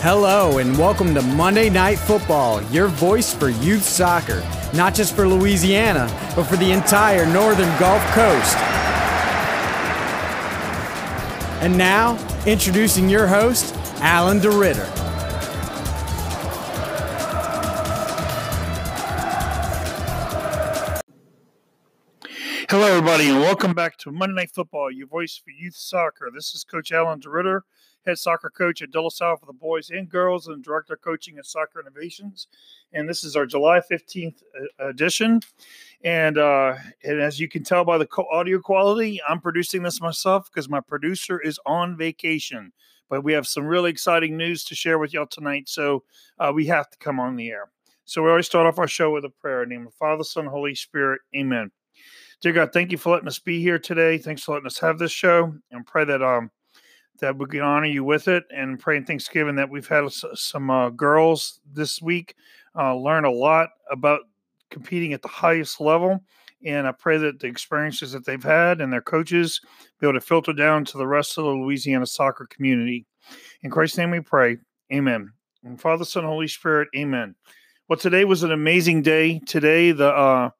Hello, and welcome to Monday Night Football, your voice for youth soccer, not just for Louisiana, but for the entire northern Gulf Coast. And now, introducing your host, Alan DeRitter. Hello, everybody, and welcome back to Monday Night Football, your voice for youth soccer. This is Coach Alan DeRitter, head soccer coach at De La Salle for the boys and girls, and director of coaching at Soccer Innovations. And this is our July 15th uh, edition. And, uh, and as you can tell by the audio quality, I'm producing this myself because my producer is on vacation. But we have some really exciting news to share with y'all tonight, so uh, we have to come on the air. So we always start off our show with a prayer. In the name of Father, Son, Holy Spirit. Amen. Dear God, thank you for letting us be here today. Thanks for letting us have this show, and pray that um that we can honor you with it, and pray in Thanksgiving that we've had some uh, girls this week uh, learn a lot about competing at the highest level. And I pray that the experiences that they've had and their coaches be able to filter down to the rest of the Louisiana soccer community. In Christ's name we pray. Amen. And Father, Son, Holy Spirit, amen. Well, today was an amazing day. Today, the uh,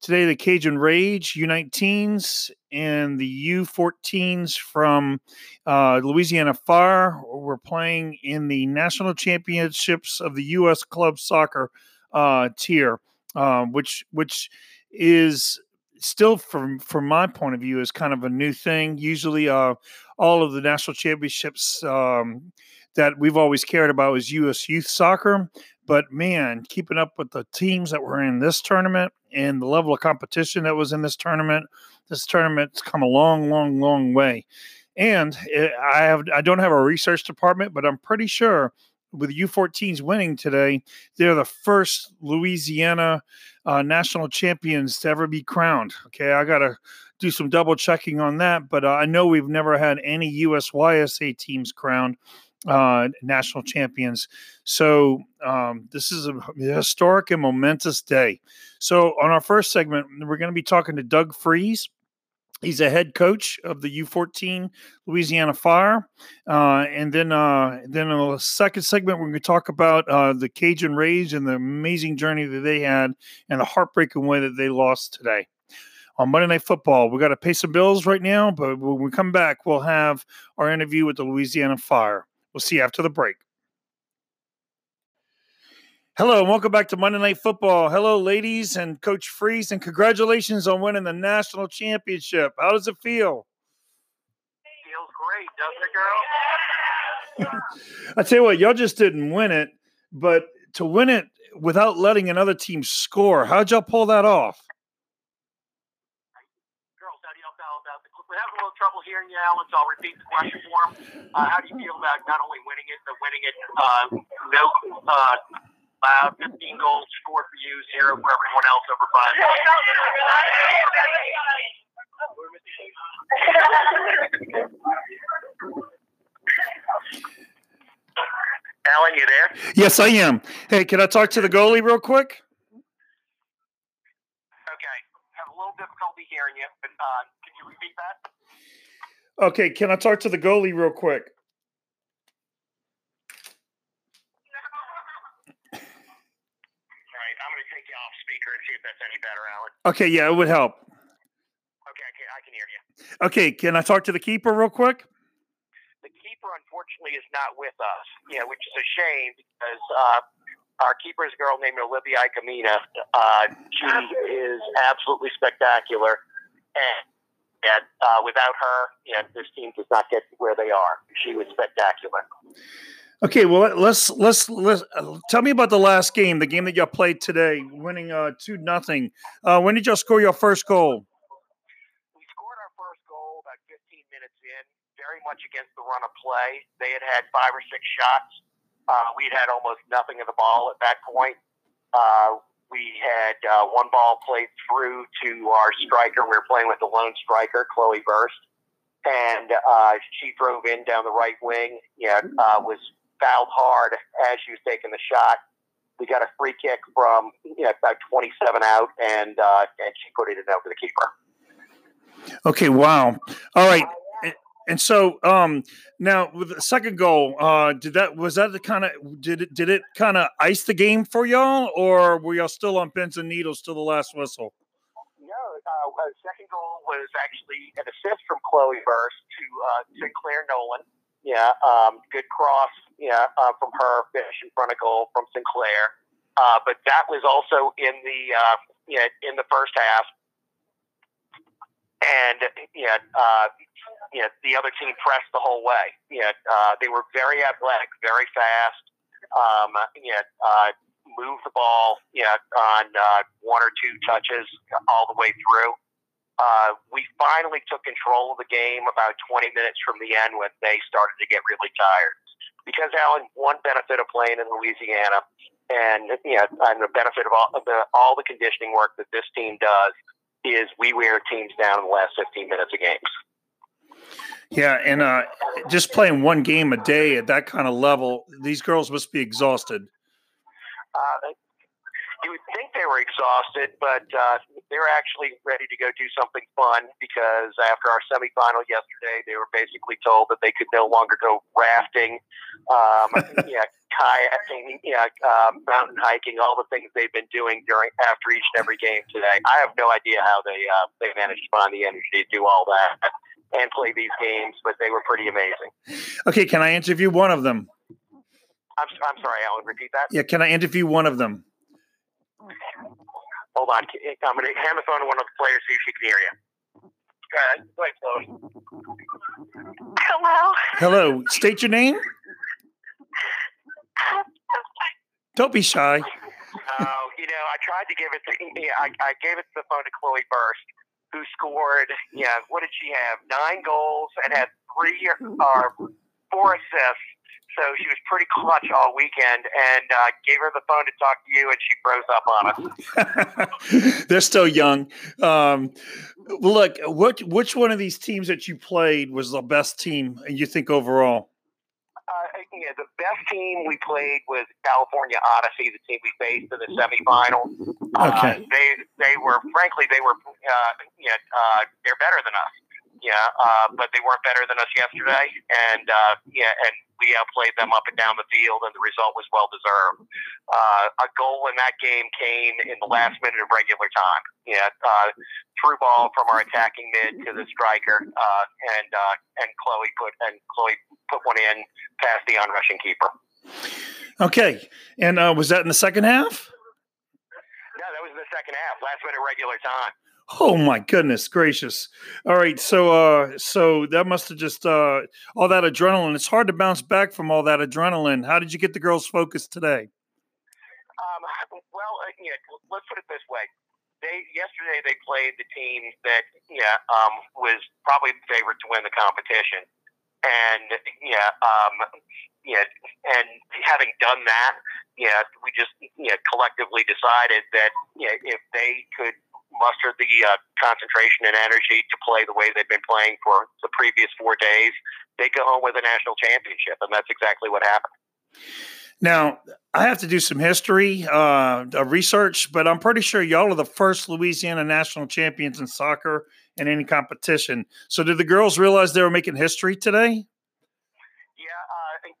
Today, the Cajun Rage U19s and the U14s from uh, Louisiana Fire were playing in the national championships of the U.S. Club Soccer uh, tier, uh, which which is still from from my point of view is kind of a new thing. Usually, uh, all of the national championships um, that we've always cared about is U.S. youth soccer. But man, keeping up with the teams that were in this tournament and the level of competition that was in this tournament, this tournament's come a long, long, long way. And it, I have I don't have a research department, but I'm pretty sure with U14s winning today, they're the first Louisiana uh, national champions to ever be crowned. Okay, I gotta do some double checking on that, but uh, I know we've never had any USYSA teams crowned uh, national champions. So um, this is a historic and momentous day. So on our first segment, we're going to be talking to Doug Freeze. He's a head coach of the U14 Louisiana Fire, uh, and then uh, then in the second segment, we're going to talk about uh, the Cajun Rage and the amazing journey that they had, and the heartbreaking way that they lost today on Monday Night Football. We got to pay some bills right now, but when we come back, we'll have our interview with the Louisiana Fire. We'll see you after the break. Hello, and welcome back to Monday Night Football. Hello, ladies and Coach Freeze, and congratulations on winning the national championship. How does it feel? Feels great, doesn't it, girl? I tell you what, y'all just didn't win it, but to win it without letting another team score, how'd y'all pull that off? We're having a little trouble hearing you, Alan, so I'll repeat the question for him. Uh, how do you feel about not only winning it, but winning it uh, no uh, loud 15 goals scored for you, zero for everyone else over five? Alan, you there? Yes, I am. Hey, can I talk to the goalie real quick? Okay. Have a little difficulty hearing you, but uh, you repeat that? Okay, can I talk to the goalie real quick? All right, I'm going to take you off speaker and see if that's any better, Alan. Okay, yeah, it would help. Okay, I can, I can hear you. Okay, can I talk to the keeper real quick? The keeper, unfortunately, is not with us. Yeah, which is a shame because uh, our keeper's girl named Olivia Icamina. Uh, she is absolutely spectacular, and and uh, without her, you know, this team does not get where they are. She was spectacular. Okay, well let's let's let's uh, tell me about the last game, the game that y'all played today, winning uh two nothing. Uh, when did y'all score your first goal? We scored our first goal about 15 minutes in, very much against the run of play. They had had five or six shots. Uh, we had almost nothing of the ball at that point. Uh, we had uh, one ball played through to our striker. We were playing with the lone striker, Chloe Burst, and uh, she drove in down the right wing. Yeah, uh, was fouled hard as she was taking the shot. We got a free kick from you know, about 27 out, and uh, and she put it in over the keeper. Okay, wow. All right. And so, um, now with the second goal, uh, did that was that the kind of did it did it kind of ice the game for y'all, or were y'all still on pins and needles till the last whistle? No, uh, second goal was actually an assist from Chloe Burst to uh, Sinclair Nolan. Yeah, um, good cross. Yeah, uh, from her finish in front of goal from Sinclair. Uh, but that was also in the uh, in the first half and yeah, uh, yeah, the other team pressed the whole way. Yeah, uh, they were very athletic, very fast. Um, yeah, uh, moved the ball, yeah, on uh, one or two touches all the way through. Uh, we finally took control of the game about 20 minutes from the end when they started to get really tired. Because Alan, one benefit of playing in Louisiana, and yeah, and the benefit of all of the all the conditioning work that this team does is we wear teams down in the last 15 minutes of games. Yeah, and uh, just playing one game a day at that kind of level, these girls must be exhausted. Uh, you would think they were exhausted, but uh, they're actually ready to go do something fun because after our semifinal yesterday, they were basically told that they could no longer go rafting, um, yeah, kayaking, yeah, uh, mountain hiking, all the things they've been doing during after each and every game today. I have no idea how they uh, they managed to find the energy to do all that and play these games, but they were pretty amazing. Okay, can I interview one of them? I'm, I'm sorry, Alan. Repeat that. Yeah, can I interview one of them? Hold on. I'm going to hand the phone to one of the players see if she can hear you. Go ahead. Chloe. Hello. Hello. State your name. Don't be shy. Oh, you know, I tried to give it to. Yeah, I, I gave it to the phone to Chloe first, who scored. Yeah, what did she have? Nine goals and had three or four assists so she was pretty clutch all weekend and uh, gave her the phone to talk to you, and she froze up on us. They're still young. Um, look, what which one of these teams that you played was the best team you think overall? Uh, yeah, the best team we played was California Odyssey, the team we faced in the semifinal. Okay. Uh, they they were frankly they were uh, yeah uh, they're better than us. Yeah, uh, but they weren't better than us yesterday, and uh, yeah, and we outplayed them up and down the field, and the result was well deserved. Uh, a goal in that game came in the last minute of regular time. Yeah, uh, through ball from our attacking mid to the striker, uh, and uh, and Chloe put and Chloe put one in past the onrushing keeper. Okay, and uh, was that in the second half? No, that was in the second half, last minute regular time. Oh my goodness gracious! All right, so uh, so that must have just uh, all that adrenaline. It's hard to bounce back from all that adrenaline. How did you get the girls focused today? Um, well, uh, yeah, let's put it this way. They yesterday they played the team that yeah um, was probably the favorite to win the competition, and yeah um, yeah, and having done that, yeah, we just yeah collectively decided that yeah if they could muster the uh, concentration and energy to play the way they've been playing for the previous four days, they go home with a national championship, and that's exactly what happened. Now, I have to do some history, uh, research, but I'm pretty sure y'all are the first Louisiana national champions in soccer in any competition. So, did the girls realize they were making history today?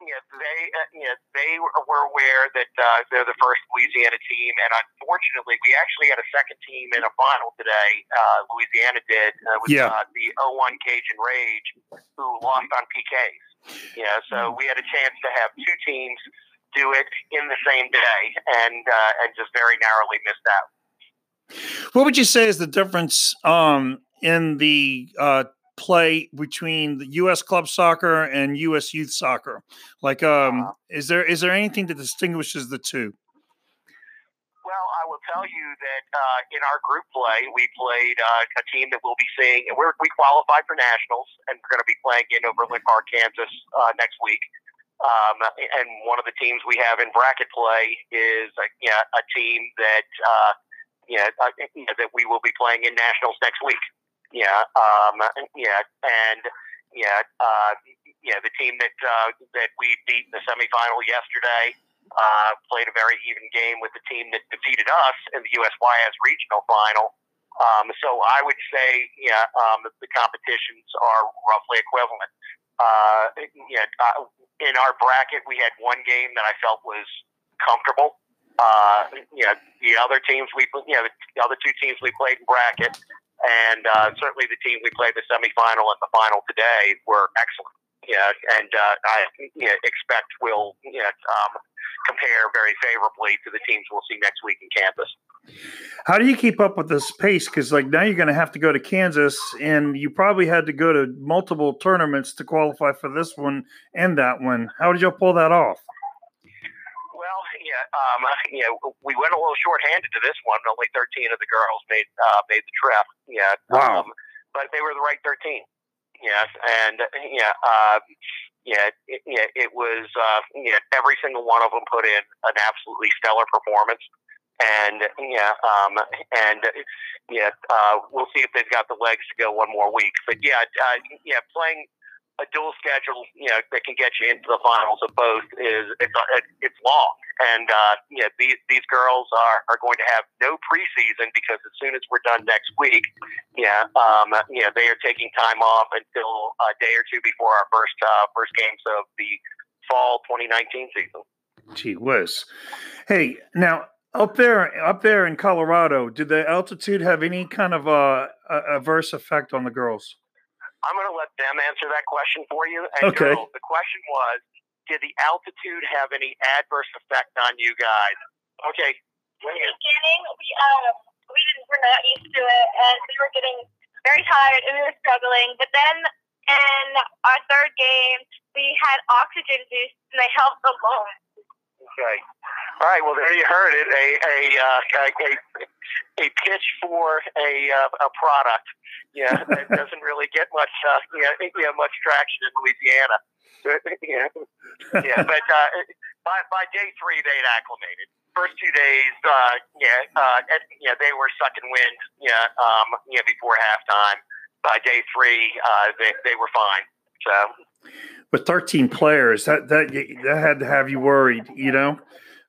Yeah, they uh, you know, they were aware that uh, they're the first Louisiana team, and unfortunately, we actually had a second team in a final today. Uh, Louisiana did uh, with yeah. uh, the 01 Cajun Rage, who lost on PKs. You know, so we had a chance to have two teams do it in the same day, and uh, and just very narrowly missed out. What would you say is the difference um, in the uh, play between the U.S. club soccer and U.S. youth soccer? Like, um, uh, is there is there anything that distinguishes the two? Well, I will tell you that uh, in our group play, we played uh, a team that we'll be seeing, and we're, we qualified for nationals, and we're going to be playing in Overland Park, Kansas uh, next week. Um, and one of the teams we have in bracket play is a, you know, a team that uh, you know, uh, that we will be playing in nationals next week. Yeah, um, yeah, and yeah, uh, yeah, the team that uh, that we beat in the semifinal yesterday uh, played a very even game with the team that defeated us in the USYS regional final. Um, so I would say, yeah, um, the competitions are roughly equivalent. Uh, yeah, uh, in our bracket, we had one game that I felt was comfortable. Uh, you the other teams we, you know, the other two teams we played in bracket, and uh, certainly the team we played the semifinal and the final today were excellent. Yeah, and uh, I you know, expect will you know, um, compare very favorably to the teams we'll see next week in Kansas. How do you keep up with this pace? Because like now you're going to have to go to Kansas, and you probably had to go to multiple tournaments to qualify for this one and that one. How did y'all pull that off? Yeah, um, you know, we went a little short-handed to this one. Only 13 of the girls made uh, made the trip. Yeah, wow. Um, but they were the right 13. Yes, and yeah, uh, yeah, it, yeah, it was uh, yeah, every single one of them put in an absolutely stellar performance, and yeah, um, and yeah, uh, we'll see if they've got the legs to go one more week. But yeah, uh, yeah, playing a dual schedule, you know, that can get you into the finals of both is it's uh, it's long, and uh, these these girls are are going to have no preseason because as soon as we're done next week, yeah, um, they are taking time off until a day or two before our first uh, first games of the fall 2019 season. Gee whiz! Hey, now up there, up there in Colorado, did the altitude have any kind of uh, adverse effect on the girls? I'm going to let them answer that question for you. And okay. Girl, the question was, did the altitude have any adverse effect on you guys? Okay. In the beginning, we um we didn't were not used to it, and we were getting very tired and we were struggling. But then in our third game, we had oxygen boosts, and they helped a lot. Okay. All right. Well, there you heard it. A a uh, a, a pitch for a uh, a product. Yeah, it doesn't really get much uh, yeah, yeah much traction in Louisiana. yeah, yeah. But uh, by by day three, they'd acclimated. First two days, uh, yeah, uh, and, yeah, they were sucking wind. Yeah, um, yeah, before halftime. By day three, uh, they they were fine. So with 13 players, that that that had to have you worried, you know.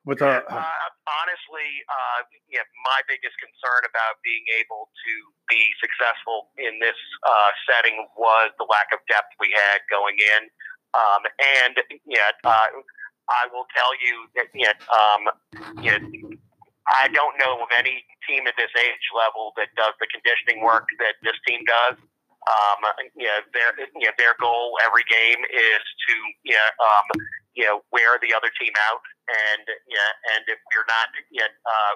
With a, uh, honestly, uh, yeah, my biggest concern about being able to be successful in this uh, setting was the lack of depth we had going in, um, and yeah, uh, I will tell you that yeah, um, yeah, I don't know of any team at this age level that does the conditioning work that this team does. Um, you know, their you know, their goal every game is to you know, um, you know wear the other team out, and you know, and if you're not yet uh,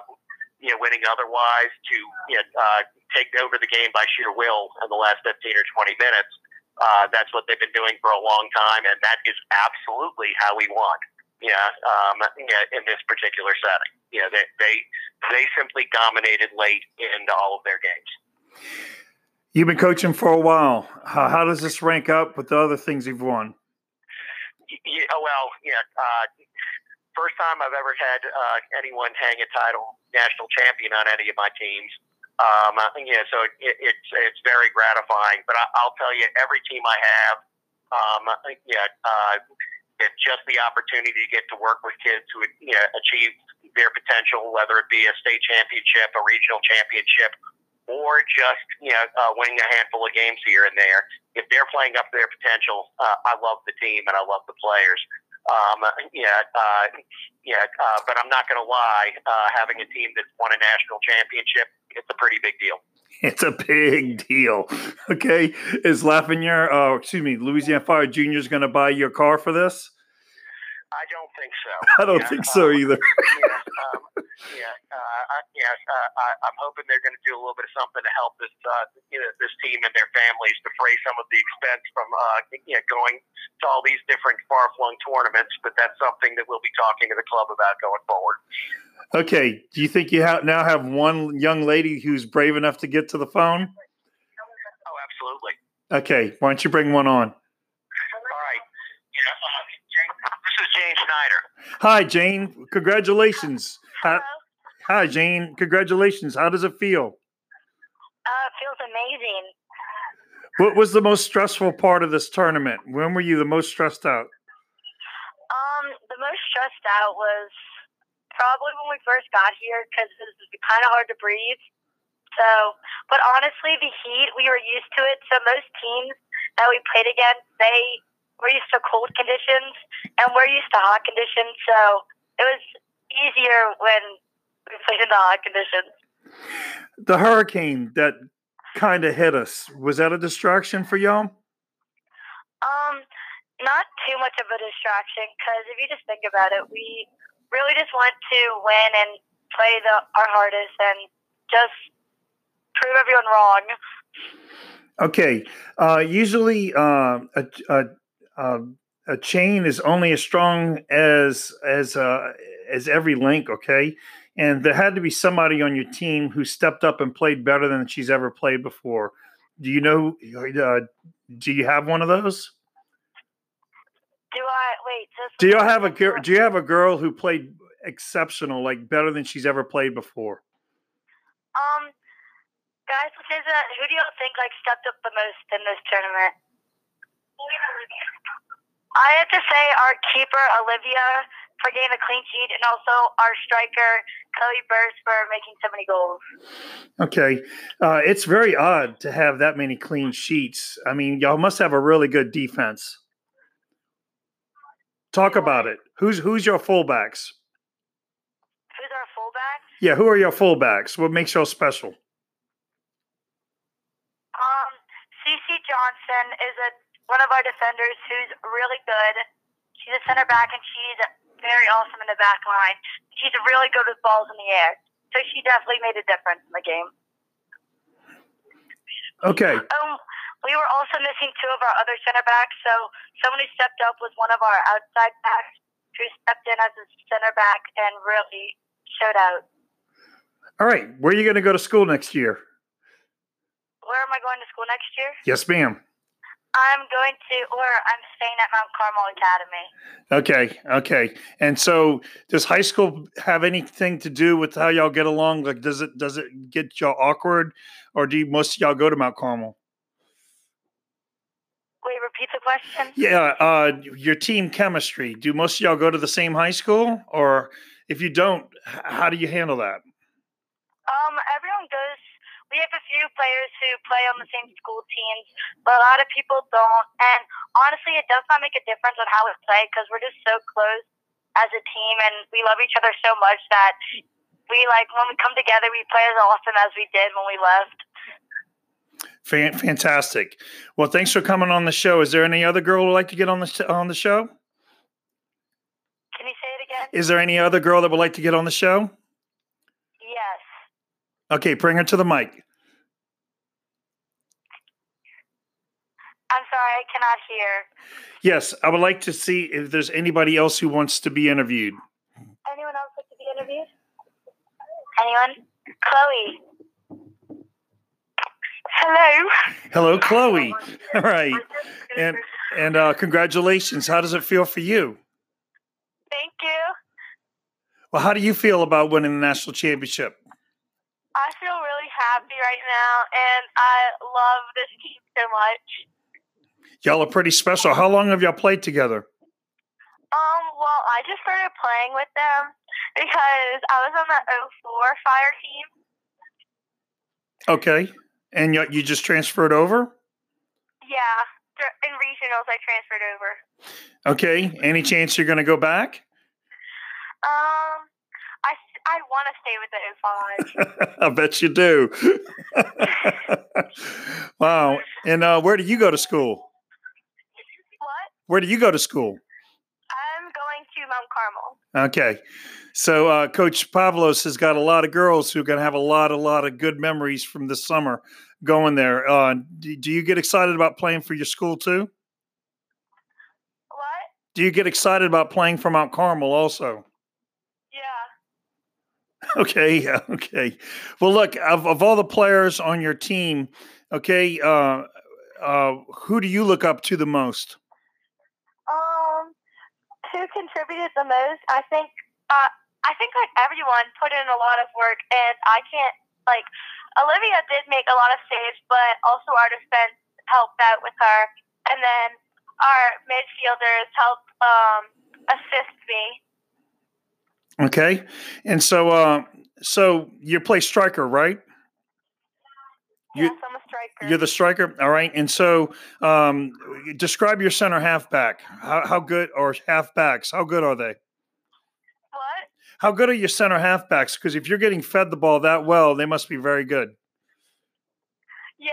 you know winning otherwise, to you know, uh, take over the game by sheer will in the last 15 or 20 minutes. Uh, that's what they've been doing for a long time, and that is absolutely how we want. Yeah, um, yeah, in this particular setting, yeah, they they they simply dominated late in all of their games. You've been coaching for a while. How, how does this rank up with the other things you've won? Yeah, well, yeah. Uh, first time I've ever had uh, anyone hang a title national champion on any of my teams. Um, yeah, so it, it's it's very gratifying. But I, will tell you, every team I have, um, yeah, uh, it's just the opportunity to get to work with kids who you know, achieve their potential, whether it be a state championship, a regional championship, or just you know uh, winning a handful of games here and there. If they're playing up to their potential, uh, I love the team and I love the players. Um, yeah, uh, yeah, uh, but I'm not going to lie. Uh, having a team that's won a national championship, it's a pretty big deal. It's a big deal. Okay, is Lafreniere, uh, excuse me, Louisiana Fire Junior is going to buy your car for this? I don't think so. I don't yeah, think so um, either. yeah, um, yeah, uh, I, yeah. Uh, I, I'm hoping they're going to do a little bit of something to help this, uh, you know, this team and their families defray some of the expense from, uh, you know, going to all these different far-flung tournaments. But that's something that we'll be talking to the club about going forward. Okay. Do you think you have now have one young lady who's brave enough to get to the phone? Oh, absolutely. Okay. Why don't you bring one on? All right. This is Jane Schneider. Hi, Jane. Congratulations. Hello. Hi, Jane. Congratulations. How does it feel? Uh, it feels amazing. What was the most stressful part of this tournament? When were you the most stressed out? Um, the most stressed out was probably when we first got here because it was kind of hard to breathe. So, but honestly, the heat, we were used to it. So most teams that we played against, they were used to cold conditions, and we're used to hot conditions. So it was easier when we played in the hot conditions. The hurricane that kind of hit us was that a distraction for y'all? Um, not too much of a distraction because if you just think about it, we really just want to win and play the our hardest and just prove everyone wrong. Okay. Uh, usually, uh, a, a, a, a chain is only as strong as as uh, as every link. Okay, and there had to be somebody on your team who stepped up and played better than she's ever played before. Do you know? Uh, do you have one of those? Do I wait? Do you have a girl? Do you have a girl who played exceptional, like better than she's ever played before? Um, guys, who do y'all think like stepped up the most in this tournament? I have to say our keeper Olivia for getting a clean sheet, and also our striker Chloe Burst for making so many goals. Okay, uh, it's very odd to have that many clean sheets. I mean, y'all must have a really good defense. Talk about it. Who's who's your fullbacks? Who's our fullback? Yeah, who are your fullbacks? What makes y'all special? Um, Cece Johnson is a one of our defenders who's really good. She's a center back and she's very awesome in the back line. She's really good with balls in the air. So she definitely made a difference in the game. Okay. Um, we were also missing two of our other center backs, so someone who stepped up was one of our outside backs who stepped in as a center back and really showed out. All right. Where are you going to go to school next year? Where am I going to school next year? Yes, ma'am. I'm going to, or I'm staying at Mount Carmel Academy. Okay. Okay. And so, does high school have anything to do with how y'all get along? Like, does it does it get y'all awkward, or do you, most of y'all go to Mount Carmel? Wait, repeat the question. Yeah. Uh, your team chemistry. Do most of y'all go to the same high school, or if you don't, how do you handle that? We have a few players who play on the same school teams, but a lot of people don't. And honestly, it does not make a difference on how we play because we're just so close as a team, and we love each other so much that we like when we come together, we play as awesome as we did when we left. Fantastic. Well, thanks for coming on the show. Is there any other girl who would like to get on the sh- on the show? Can you say it again? Is there any other girl that would like to get on the show? yes. Okay, bring her to the mic. I'm sorry, I cannot hear. Yes, I would like to see if there's anybody else who wants to be interviewed. Anyone else like to be interviewed? Anyone? Chloe. Hello. Hello, Chloe. All right, and and uh, congratulations. How does it feel for you? Thank you. Well, how do you feel about winning the national championship? I feel really happy right now, and I love this team so much. Y'all are pretty special. How long have y'all played together? Um, well, I just started playing with them because I was on the 04 fire team. Okay, and you, you just transferred over. Yeah, in regionals, I transferred over. Okay, any chance you're going to go back? Um, I, I want to stay with the 05. I bet you do. wow. And uh, where do you go to school? Where do you go to school? I'm going to Mount Carmel. Okay. So uh, Coach Pavlos has got a lot of girls who are going to have a lot, a lot of good memories from this summer going there. Uh, do, do you get excited about playing for your school too? What? Do you get excited about playing for Mount Carmel also? Yeah. Okay, okay. Well, look, of, of all the players on your team, okay, uh, uh, who do you look up to the most? Who contributed the most? I think, uh, I think like everyone put in a lot of work, and I can't like Olivia did make a lot of saves, but also our defense helped out with her, and then our midfielders helped um assist me. Okay, and so, uh, so you play striker, right? You- yes, I'm a striker. You're the striker, all right. And so, um, describe your center halfback. How, how good or halfbacks? How good are they? what? How good are your center halfbacks? Because if you're getting fed the ball that well, they must be very good. Yeah.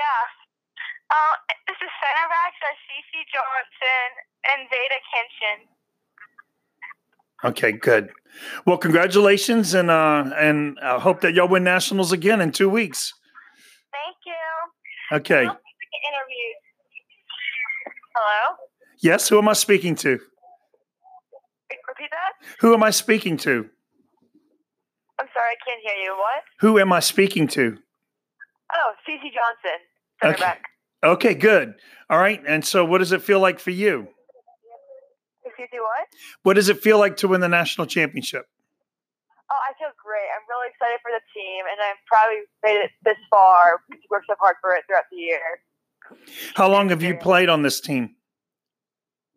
This is center backs are CC Johnson and Zeta Kenshin. Okay, good. Well, congratulations, and uh, and I hope that y'all win nationals again in two weeks. Okay. I'll take the interview. Hello? Yes. Who am I speaking to? Repeat that? Who am I speaking to? I'm sorry, I can't hear you. What? Who am I speaking to? Oh, CC Johnson, center Okay. back. Okay, good. All right. And so, what does it feel like for you? Excuse me, what? What does it feel like to win the national championship? Oh, I feel great. I'm really excited for the I'm proud made it this far because we worked so hard for it throughout the year. How long have you played on this team?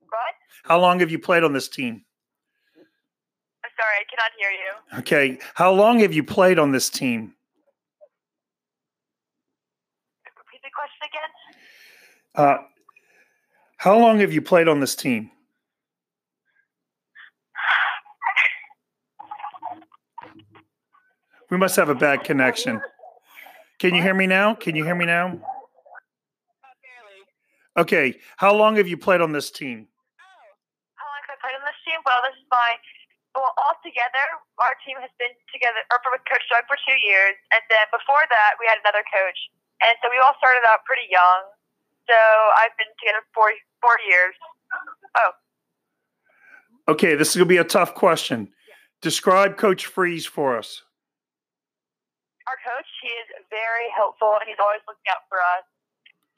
What? How long have you played on this team? I'm sorry, I cannot hear you. Okay. How long have you played on this team? Repeat the question again. Uh, how long have you played on this team? We must have a bad connection. Can you hear me now? Can you hear me now? Okay. How long have you played on this team? Oh, how long have I played on this team? Well, this is my well, all together, our team has been together, or with Coach Doug for two years, and then before that, we had another coach, and so we all started out pretty young. So I've been together for four years. Oh. Okay, this is going to be a tough question. Describe Coach Freeze for us. Our coach, he is very helpful, and he's always looking out for us.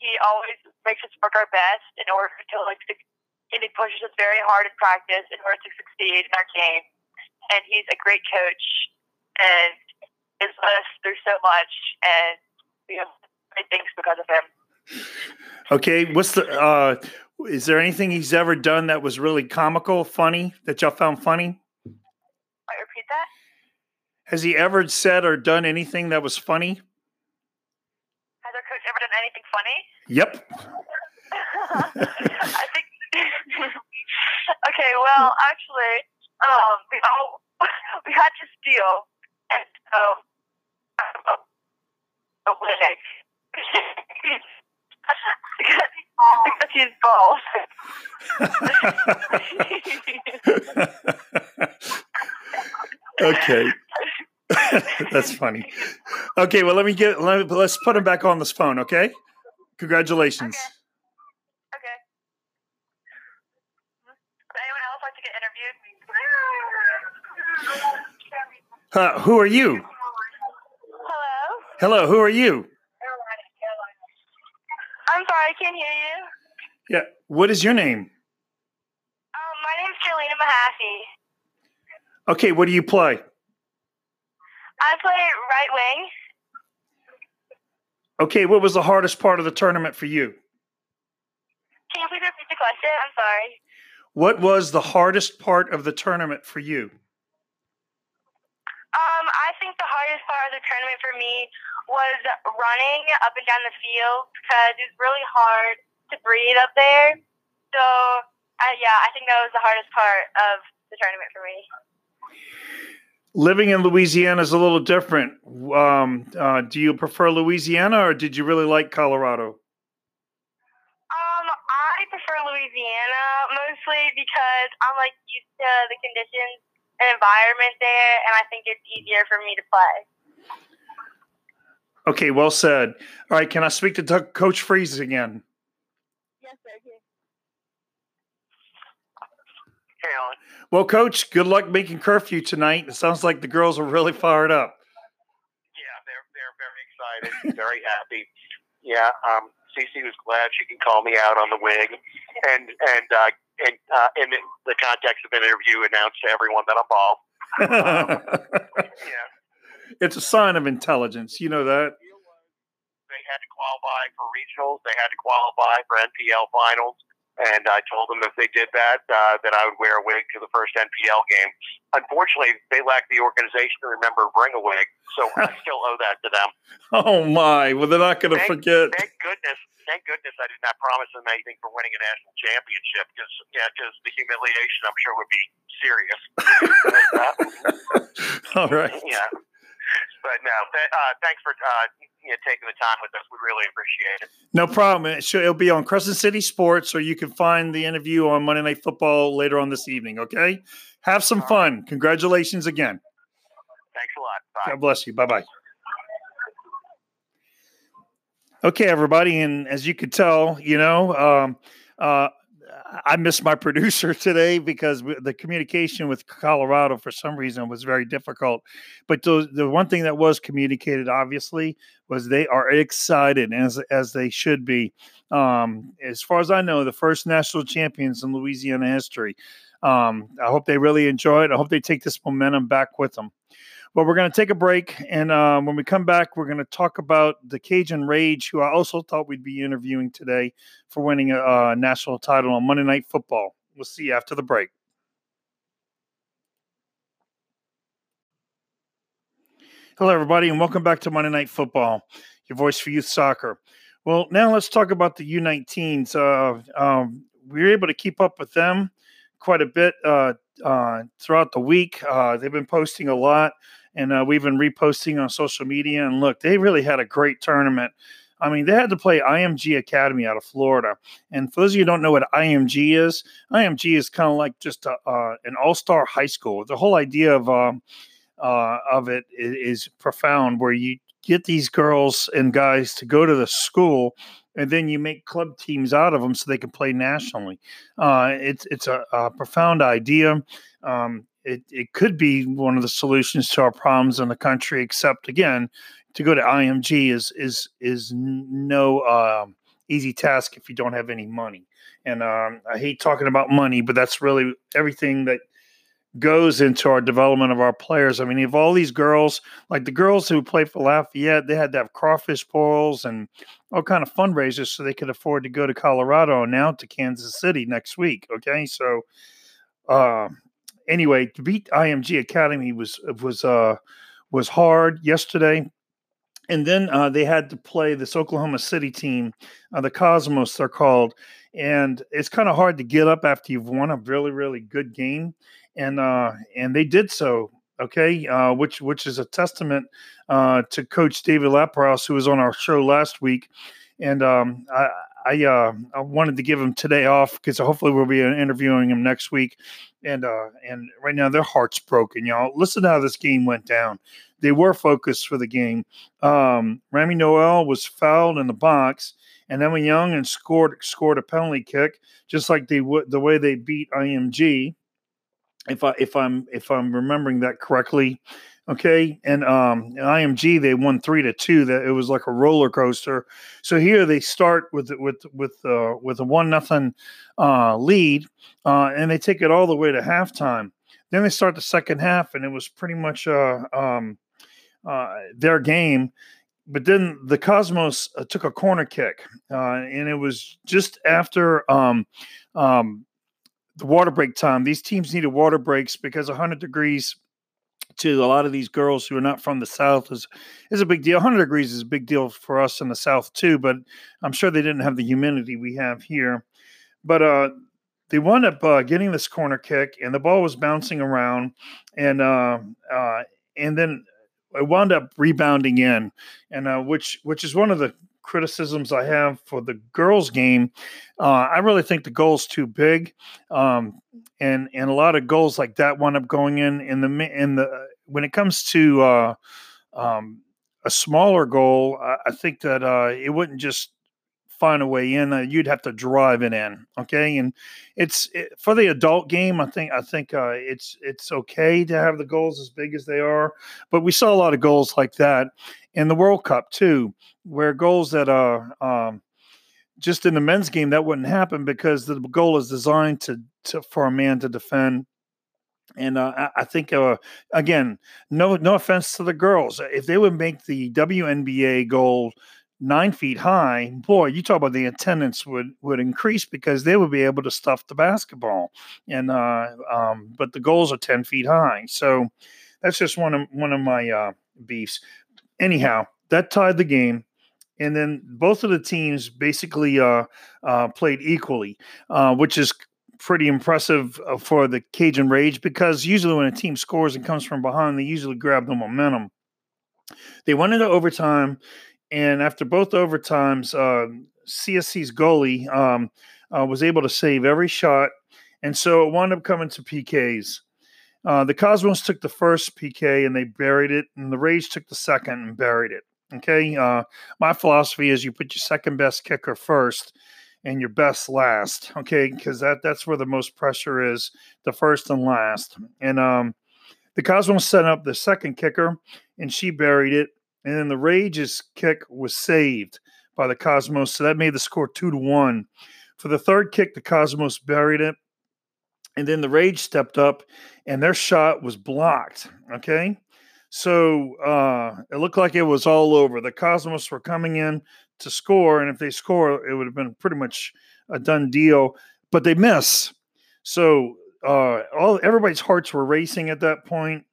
He always makes us work our best in order to like, and he pushes us very hard in practice in order to succeed in our game. And he's a great coach, and has led us through so much, and we have great things because of him. Okay, what's the uh is there anything he's ever done that was really comical, funny that y'all found funny? Might repeat that? Has he ever said or done anything that was funny? Has our coach ever done anything funny? Yep. I think. okay, well, actually, um, we all we had to steal, and so um, a winning because he's bald. okay. That's funny. Okay, well let me get let me, let's put him back on this phone, okay? Congratulations. Okay. Would anyone else like to get interviewed? Uh, who are you? Hello. Hello, who are you? I'm sorry, I can't hear you. Yeah, what is your name? Um, my name's Jelena Mahaffey. Okay, what do you play? I play right wing. Okay, what was the hardest part of the tournament for you? Can you please repeat the question? I'm sorry. What was the hardest part of the tournament for you? Um, I think the hardest part of the tournament for me was running up and down the field because it's really hard to breathe up there. So, uh, yeah, I think that was the hardest part of the tournament for me. Living in Louisiana is a little different. Um, uh, do you prefer Louisiana or did you really like Colorado? Um, I prefer Louisiana mostly because I'm like used to the conditions and environment there, and I think it's easier for me to play. Okay, well said. All right, can I speak to Doug, Coach Freeze again? Yes, sir. Hey, Alan. Well, Coach, good luck making curfew tonight. It sounds like the girls are really fired up. Yeah, they're they're very excited, very happy. Yeah, um, Cece was glad she can call me out on the wing, and and uh, and uh, in the context of an interview, announce to everyone that I'm bald. Yeah, it's a sign of intelligence. You know that. they had to qualify for regionals. They had to qualify for NPL finals. And I told them if they did that, uh, that I would wear a wig to the first NPL game. Unfortunately, they lack the organization to remember to bring a wig, so I still owe that to them. Oh my! Well, they're not going to forget. Thank goodness. Thank goodness I did not promise them anything for winning a national championship because yeah, because the humiliation I'm sure would be serious. All right. Yeah. But no, th- uh, thanks for uh, you know, taking the time with us. We really appreciate it. No problem. It'll be on Crescent City Sports, or you can find the interview on Monday Night Football later on this evening. Okay. Have some All fun. Right. Congratulations again. Thanks a lot. Bye. God bless you. Bye bye. Okay, everybody, and as you could tell, you know, um, uh, I missed my producer today because the communication with Colorado for some reason was very difficult. But the, the one thing that was communicated, obviously, was they are excited as as they should be. Um, as far as I know, the first national champions in Louisiana history. Um, I hope they really enjoy it. I hope they take this momentum back with them. But we're going to take a break. And um, when we come back, we're going to talk about the Cajun Rage, who I also thought we'd be interviewing today for winning a, a national title on Monday Night Football. We'll see you after the break. Hello, everybody, and welcome back to Monday Night Football, your voice for youth soccer. Well, now let's talk about the U19s. Uh, um, we were able to keep up with them quite a bit uh, uh, throughout the week. Uh, they've been posting a lot and uh, we've been reposting on social media. And look, they really had a great tournament. I mean, they had to play IMG Academy out of Florida. And for those of you who don't know what IMG is, IMG is kind of like just a, uh, an all star high school. The whole idea of um, uh, of it is, is profound, where you get these girls and guys to go to the school and then you make club teams out of them so they can play nationally. Uh, it's it's a, a profound idea. Um, it, it could be one of the solutions to our problems in the country. Except again, to go to IMG is is is no uh, easy task if you don't have any money. And um, I hate talking about money, but that's really everything that goes into our development of our players. I mean, if all these girls, like the girls who play for Lafayette, they had to have crawfish boils and all kind of fundraisers so they could afford to go to Colorado and now to Kansas City next week. Okay, so uh, anyway, to beat IMG Academy was was uh, was hard yesterday. And then uh, they had to play this Oklahoma City team, uh, the Cosmos, they're called. And it's kind of hard to get up after you've won a really, really good game. And uh, and they did so okay, uh, which which is a testament uh, to Coach David Lapros, who was on our show last week, and um, I, I, uh, I wanted to give him today off because hopefully we'll be interviewing him next week. And uh, and right now their heart's broken, y'all. Listen to how this game went down. They were focused for the game. Um, Rami Noel was fouled in the box, and Emma Young and scored scored a penalty kick, just like they would the way they beat IMG. If I if I'm if I'm remembering that correctly, Okay, and um, IMG they won three to two. That it was like a roller coaster. So here they start with with with uh, with a one nothing uh, lead, uh, and they take it all the way to halftime. Then they start the second half, and it was pretty much uh, um, uh, their game. But then the Cosmos uh, took a corner kick, uh, and it was just after um, um, the water break time. These teams needed water breaks because 100 degrees to a lot of these girls who are not from the South is is a big deal. 100 degrees is a big deal for us in the South too, but I'm sure they didn't have the humidity we have here. But uh, they wound up uh, getting this corner kick, and the ball was bouncing around, and uh, uh and then it wound up rebounding in, and uh, which which is one of the criticisms I have for the girls' game. Uh, I really think the goal's too big, um, and and a lot of goals like that wound up going in in the in the when it comes to uh, um, a smaller goal. I, I think that uh, it wouldn't just find a way in. Uh, you'd have to drive it in. Okay, and it's it, for the adult game. I think I think uh, it's it's okay to have the goals as big as they are, but we saw a lot of goals like that in the World Cup too, where goals that are um, just in the men's game that wouldn't happen because the goal is designed to, to for a man to defend. And uh, I, I think uh, again, no no offense to the girls, if they would make the WNBA goal nine feet high, boy, you talk about the attendance would would increase because they would be able to stuff the basketball. And uh, um, but the goals are ten feet high, so that's just one of one of my uh, beefs. Anyhow, that tied the game. And then both of the teams basically uh, uh, played equally, uh, which is pretty impressive uh, for the Cajun Rage because usually when a team scores and comes from behind, they usually grab the momentum. They went into overtime and after both overtimes, uh, CSC's goalie um, uh, was able to save every shot, and so it wound up coming to PKs. Uh, the Cosmos took the first PK and they buried it, and the Rage took the second and buried it. Okay, uh, my philosophy is you put your second best kicker first and your best last. Okay, because that that's where the most pressure is, the first and last. And um, the Cosmos set up the second kicker, and she buried it and then the Rage's kick was saved by the Cosmos. So that made the score two to one. For the third kick, the Cosmos buried it. And then the Rage stepped up and their shot was blocked. Okay. So uh, it looked like it was all over. The Cosmos were coming in to score. And if they score, it would have been pretty much a done deal. But they miss. So uh, all everybody's hearts were racing at that point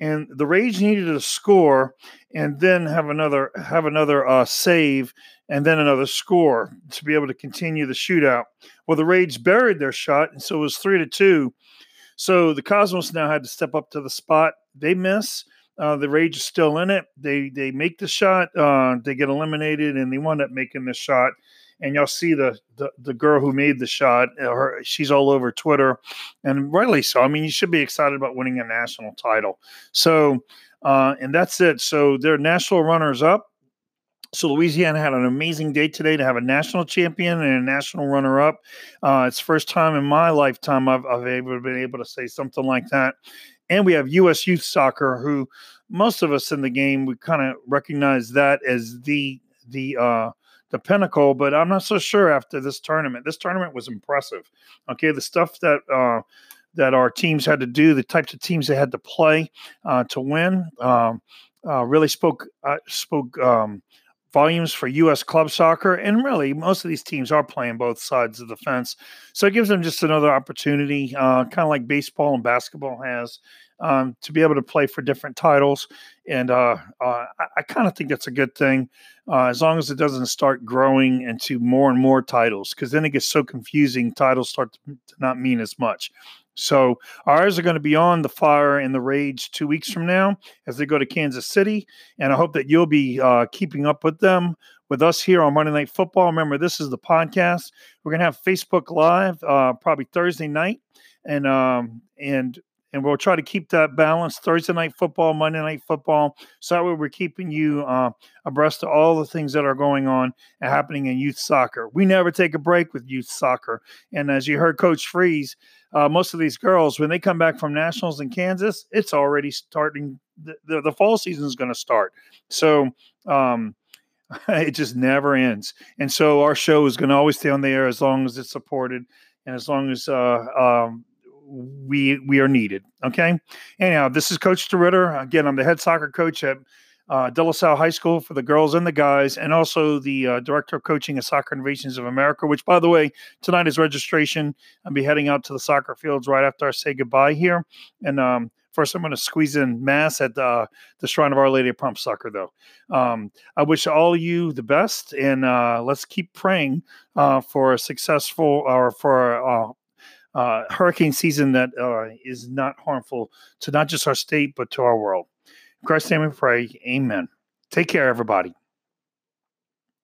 and the Rage needed to score and then have another have another uh, save and then another score to be able to continue the shootout. Well, the Rage buried their shot, and so it was three to two. So the Cosmos now had to step up to the spot. They miss. Uh, the Rage is still in it. They they make the shot. Uh, they get eliminated, and they wind up making the shot and you'll see the, the, the girl who made the shot. Uh, her, she's all over Twitter, and rightly so. I mean, you should be excited about winning a national title. So, uh, and that's it. So they're national runners up. So Louisiana had an amazing day today to have a national champion and a national runner-up. Uh, it's first time in my lifetime I've, I've able, been able to say something like that. And we have U.S. Youth Soccer, who most of us in the game we kind of recognize that as the the uh, the pinnacle, but I'm not so sure after this tournament. This tournament was impressive. Okay, the stuff that uh, that our teams had to do, the types of teams they had to play uh, to win, um, uh, really spoke uh, spoke um, volumes for U.S. club soccer. And really, most of these teams are playing both sides of the fence, so it gives them just another opportunity, uh, kind of like baseball and basketball has um, to be able to play for different titles. And uh, uh, I, I kind of think that's a good thing, uh, as long as it doesn't start growing into more and more titles, because then it gets so confusing. Titles start to, not mean as much. So ours are going to be on the fire and the rage two weeks from now as they go to Kansas City, and I hope that you'll be uh, keeping up with them with us here on Monday Night Football. Remember, this is the podcast. We're going to have Facebook Live uh, probably Thursday night, and um, and and we'll try to keep that balance Thursday night football, Monday night football. So that way we're keeping you uh, abreast of all the things that are going on and happening in youth soccer. We never take a break with youth soccer. And as you heard Coach Freeze, uh, most of these girls, when they come back from nationals in Kansas, it's already starting. The, the, the fall season is going to start. So, um, it just never ends. And so our show is going to always stay on the air as long as it's supported and as long as uh, um, we we are needed. Okay. Anyhow, this is Coach DeRitter. Again, I'm the head soccer coach at uh, De La Salle High School for the girls and the guys, and also the uh, director of coaching at Soccer Innovations of America. Which, by the way, tonight is registration. I'll be heading out to the soccer fields right after I say goodbye here, and um, First, I'm going to squeeze in mass at the, the Shrine of Our Lady of Prompt Succor, though. Um, I wish all you the best, and uh, let's keep praying uh, for a successful or for uh, uh, hurricane season that uh, is not harmful to not just our state, but to our world. In Christ's name we pray. Amen. Take care, everybody.